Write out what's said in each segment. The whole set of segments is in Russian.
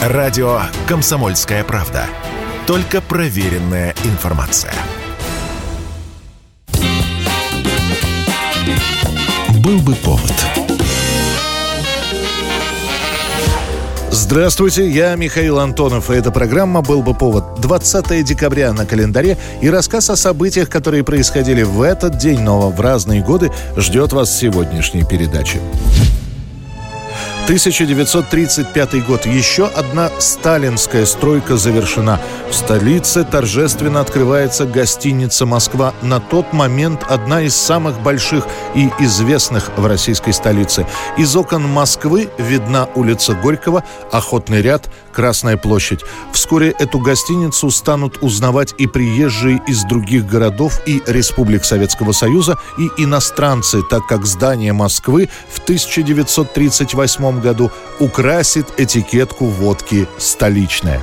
Радио «Комсомольская правда». Только проверенная информация. Был бы повод. Здравствуйте, я Михаил Антонов, и эта программа «Был бы повод». 20 декабря на календаре и рассказ о событиях, которые происходили в этот день, но в разные годы, ждет вас в сегодняшней передаче. 1935 год. Еще одна сталинская стройка завершена. В столице торжественно открывается гостиница «Москва». На тот момент одна из самых больших и известных в российской столице. Из окон Москвы видна улица Горького, Охотный ряд, Красная площадь. Вскоре эту гостиницу станут узнавать и приезжие из других городов и республик Советского Союза, и иностранцы, так как здание Москвы в 1938 году украсит этикетку водки «Столичная».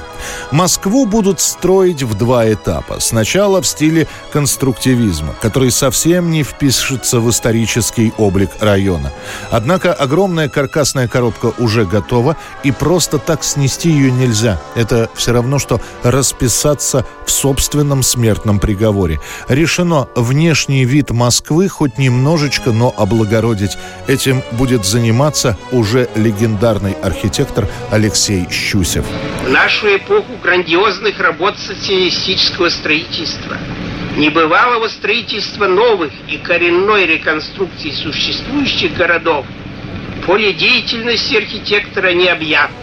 Москву будут строить в два этапа. Сначала в стиле конструктивизма, который совсем не впишется в исторический облик района. Однако огромная каркасная коробка уже готова, и просто так снести ее нельзя. Это все равно, что расписаться в собственном смертном приговоре. Решено внешний вид Москвы хоть немножечко, но облагородить. Этим будет заниматься уже легендарный архитектор Алексей Щусев. Нашу эпоху грандиозных работ социалистического строительства, небывалого строительства новых и коренной реконструкции существующих городов, поле деятельности архитектора необъятно.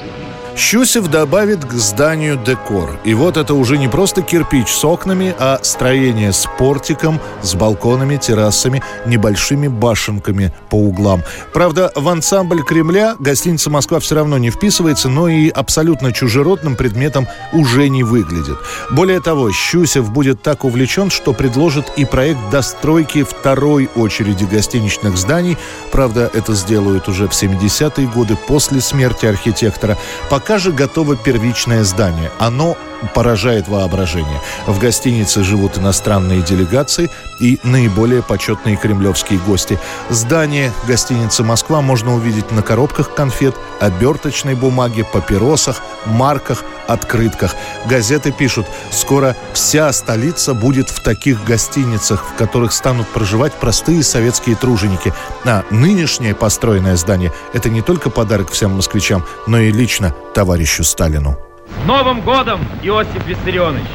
Щусев добавит к зданию декор. И вот это уже не просто кирпич с окнами, а строение с портиком, с балконами, террасами, небольшими башенками по углам. Правда, в ансамбль Кремля гостиница «Москва» все равно не вписывается, но и абсолютно чужеродным предметом уже не выглядит. Более того, Щусев будет так увлечен, что предложит и проект достройки второй очереди гостиничных зданий. Правда, это сделают уже в 70-е годы после смерти архитектора. Пока Пока же готово первичное здание. Оно поражает воображение. В гостинице живут иностранные делегации и наиболее почетные кремлевские гости. Здание гостиницы «Москва» можно увидеть на коробках конфет, оберточной бумаге, папиросах, марках, открытках. Газеты пишут, скоро вся столица будет в таких гостиницах, в которых станут проживать простые советские труженики. А нынешнее построенное здание – это не только подарок всем москвичам, но и лично товарищу Сталину. Новым годом, Иосиф Виссарионович!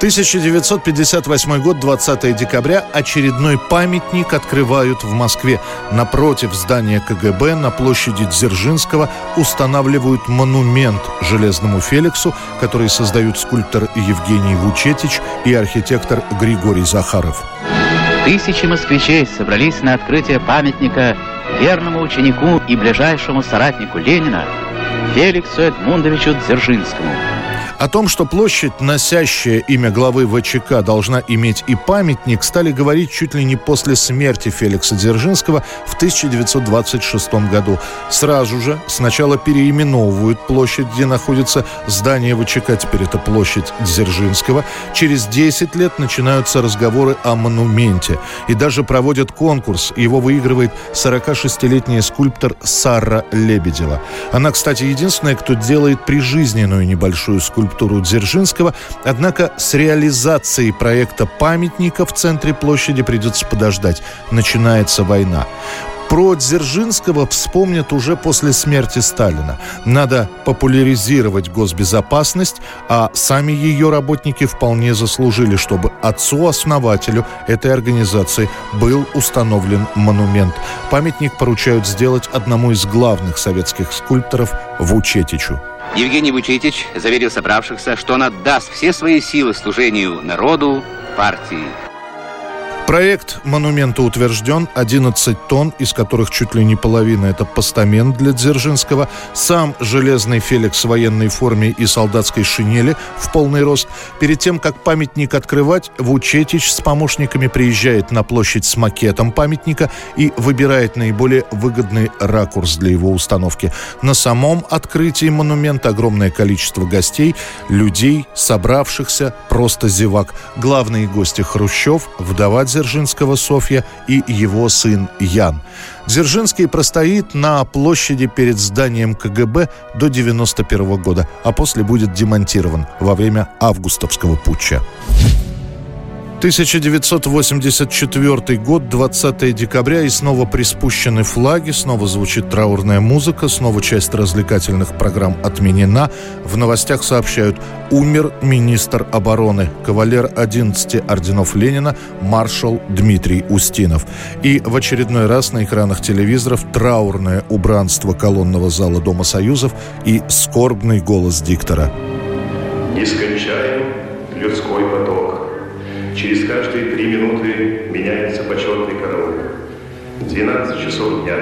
1958 год, 20 декабря, очередной памятник открывают в Москве. Напротив здания КГБ на площади Дзержинского устанавливают монумент Железному Феликсу, который создают скульптор Евгений Вучетич и архитектор Григорий Захаров. Тысячи москвичей собрались на открытие памятника верному ученику и ближайшему соратнику Ленина Феликсу Эдмундовичу Дзержинскому – о том, что площадь, носящая имя главы ВЧК, должна иметь и памятник, стали говорить чуть ли не после смерти Феликса Дзержинского в 1926 году. Сразу же сначала переименовывают площадь, где находится здание ВЧК, теперь это площадь Дзержинского. Через 10 лет начинаются разговоры о монументе. И даже проводят конкурс. Его выигрывает 46-летняя скульптор Сара Лебедева. Она, кстати, единственная, кто делает прижизненную небольшую скульптуру скульптуру Дзержинского. Однако с реализацией проекта памятника в центре площади придется подождать. Начинается война. Про Дзержинского вспомнят уже после смерти Сталина. Надо популяризировать госбезопасность, а сами ее работники вполне заслужили, чтобы отцу-основателю этой организации был установлен монумент. Памятник поручают сделать одному из главных советских скульпторов Вучетичу. Евгений Вучетич заверил собравшихся, что он отдаст все свои силы служению народу, партии. Проект монумента утвержден, 11 тонн, из которых чуть ли не половина – это постамент для Дзержинского, сам Железный Феликс в военной форме и солдатской шинели в полный рост. Перед тем, как памятник открывать, Вучетич с помощниками приезжает на площадь с макетом памятника и выбирает наиболее выгодный ракурс для его установки. На самом открытии монумента огромное количество гостей, людей, собравшихся, просто зевак. Главные гости Хрущев, вдова Дзержинского, Дзержинского Софья и его сын Ян. Дзержинский простоит на площади перед зданием КГБ до 1991 года, а после будет демонтирован во время августовского путча. 1984 год, 20 декабря, и снова приспущены флаги, снова звучит траурная музыка, снова часть развлекательных программ отменена. В новостях сообщают, умер министр обороны, кавалер 11 орденов Ленина, маршал Дмитрий Устинов. И в очередной раз на экранах телевизоров траурное убранство колонного зала Дома Союзов и скорбный голос диктора. Нескончаем людской поток Через каждые три минуты меняется почетный караул. 12 часов дня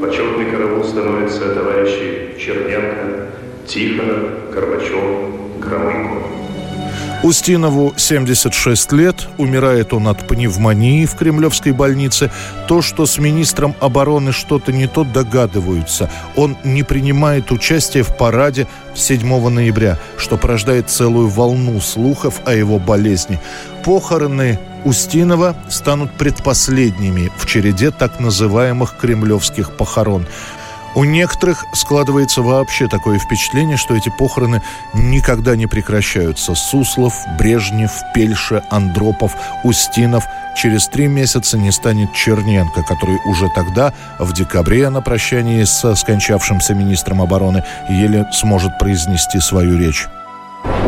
почетный караул становится товарищи Черненко, Тихонов, Горбачев, Громыко. Устинову 76 лет, умирает он от пневмонии в Кремлевской больнице. То, что с министром обороны что-то не то, догадываются. Он не принимает участие в параде 7 ноября, что порождает целую волну слухов о его болезни. Похороны Устинова станут предпоследними в череде так называемых кремлевских похорон. У некоторых складывается вообще такое впечатление, что эти похороны никогда не прекращаются. Суслов, Брежнев, Пельша, Андропов, Устинов. Через три месяца не станет Черненко, который уже тогда, в декабре, на прощании с скончавшимся министром обороны, еле сможет произнести свою речь.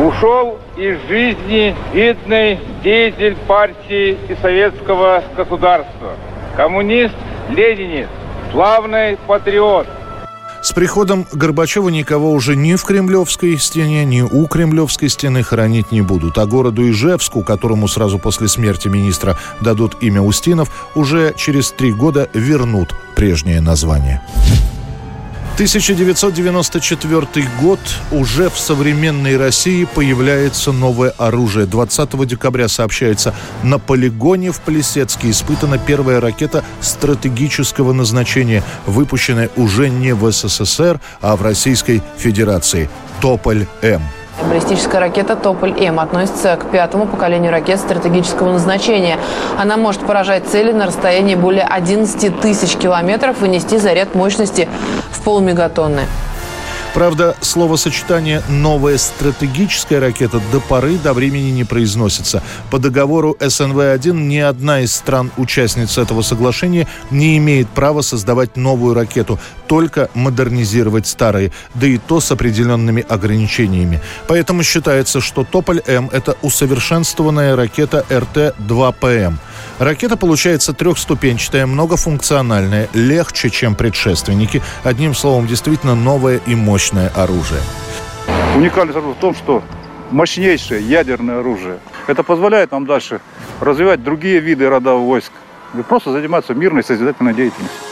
Ушел из жизни видный деятель партии и советского государства, коммунист, ленинист, славный патриот – с приходом Горбачева никого уже ни в Кремлевской стене, ни у Кремлевской стены хоронить не будут. А городу Ижевску, которому сразу после смерти министра дадут имя Устинов, уже через три года вернут прежнее название. 1994 год. Уже в современной России появляется новое оружие. 20 декабря сообщается, на полигоне в Плесецке испытана первая ракета стратегического назначения, выпущенная уже не в СССР, а в Российской Федерации. «Тополь-М». Баллистическая ракета «Тополь-М» относится к пятому поколению ракет стратегического назначения. Она может поражать цели на расстоянии более 11 тысяч километров и нести заряд мощности в полмегатонны. Правда, словосочетание «новая стратегическая ракета» до поры до времени не произносится. По договору СНВ-1 ни одна из стран-участниц этого соглашения не имеет права создавать новую ракету, только модернизировать старые, да и то с определенными ограничениями. Поэтому считается, что «Тополь-М» — это усовершенствованная ракета РТ-2ПМ — Ракета получается трехступенчатая, многофункциональная, легче, чем предшественники. Одним словом, действительно новое и мощное оружие. Уникальность в том, что мощнейшее ядерное оружие. Это позволяет нам дальше развивать другие виды рода войск и просто заниматься мирной созидательной деятельностью.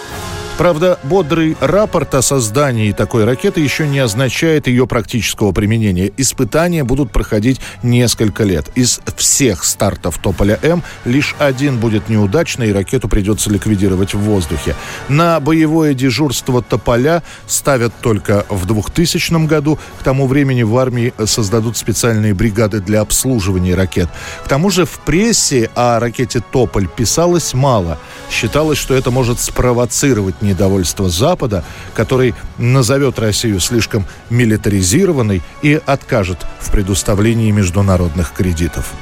Правда, бодрый рапорт о создании такой ракеты еще не означает ее практического применения. Испытания будут проходить несколько лет. Из всех стартов Тополя-М лишь один будет неудачный, и ракету придется ликвидировать в воздухе. На боевое дежурство Тополя ставят только в 2000 году. К тому времени в армии создадут специальные бригады для обслуживания ракет. К тому же в прессе о ракете Тополь писалось мало. Считалось, что это может спровоцировать недовольство Запада, который назовет Россию слишком милитаризированной и откажет в предоставлении международных кредитов.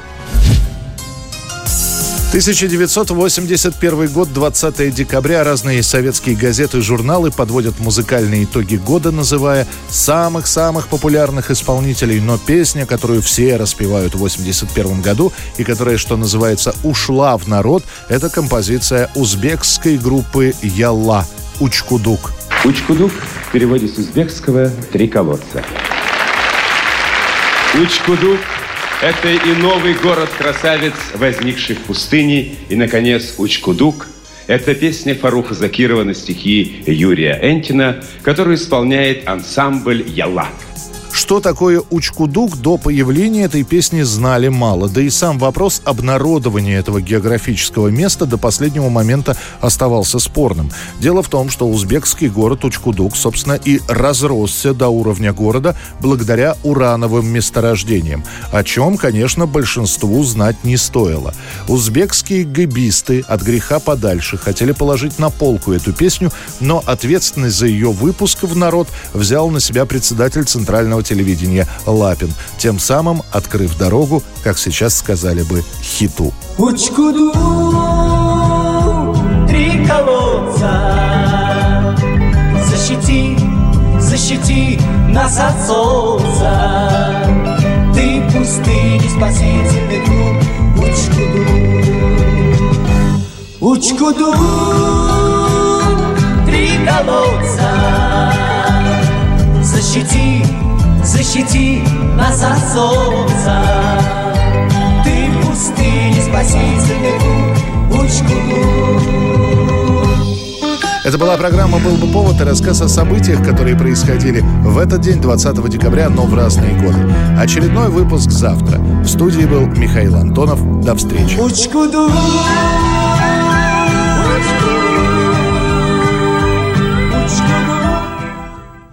1981 год, 20 декабря. Разные советские газеты и журналы подводят музыкальные итоги года, называя самых-самых популярных исполнителей. Но песня, которую все распевают в 81 году и которая, что называется, ушла в народ, это композиция узбекской группы «Ялла» Учкудук. Учкудук в переводе с узбекского «три колодца». Учкудук – это и новый город-красавец, возникший в пустыне, и, наконец, Учкудук – это песня Фаруха Закирова на стихи Юрия Энтина, которую исполняет ансамбль «Яла». Что такое Учкудук до появления этой песни знали мало. Да и сам вопрос обнародования этого географического места до последнего момента оставался спорным. Дело в том, что узбекский город Учкудук, собственно, и разросся до уровня города благодаря урановым месторождениям, о чем, конечно, большинству знать не стоило. Узбекские гэбисты от греха подальше хотели положить на полку эту песню, но ответственность за ее выпуск в народ взял на себя председатель Центрального телевидения Лапин, тем самым открыв дорогу, как сейчас сказали бы, хиту. Учкуду, три колодца, защити, защити нас от солнца. Ты пустыни спасительный клуб, Учкуду, Учкуду, три колодца, защити, защити нас от солнца. Ты в пустыне спасительный путь, Это была программа «Был бы повод» и рассказ о событиях, которые происходили в этот день, 20 декабря, но в разные годы. Очередной выпуск завтра. В студии был Михаил Антонов. До встречи. Учкуду.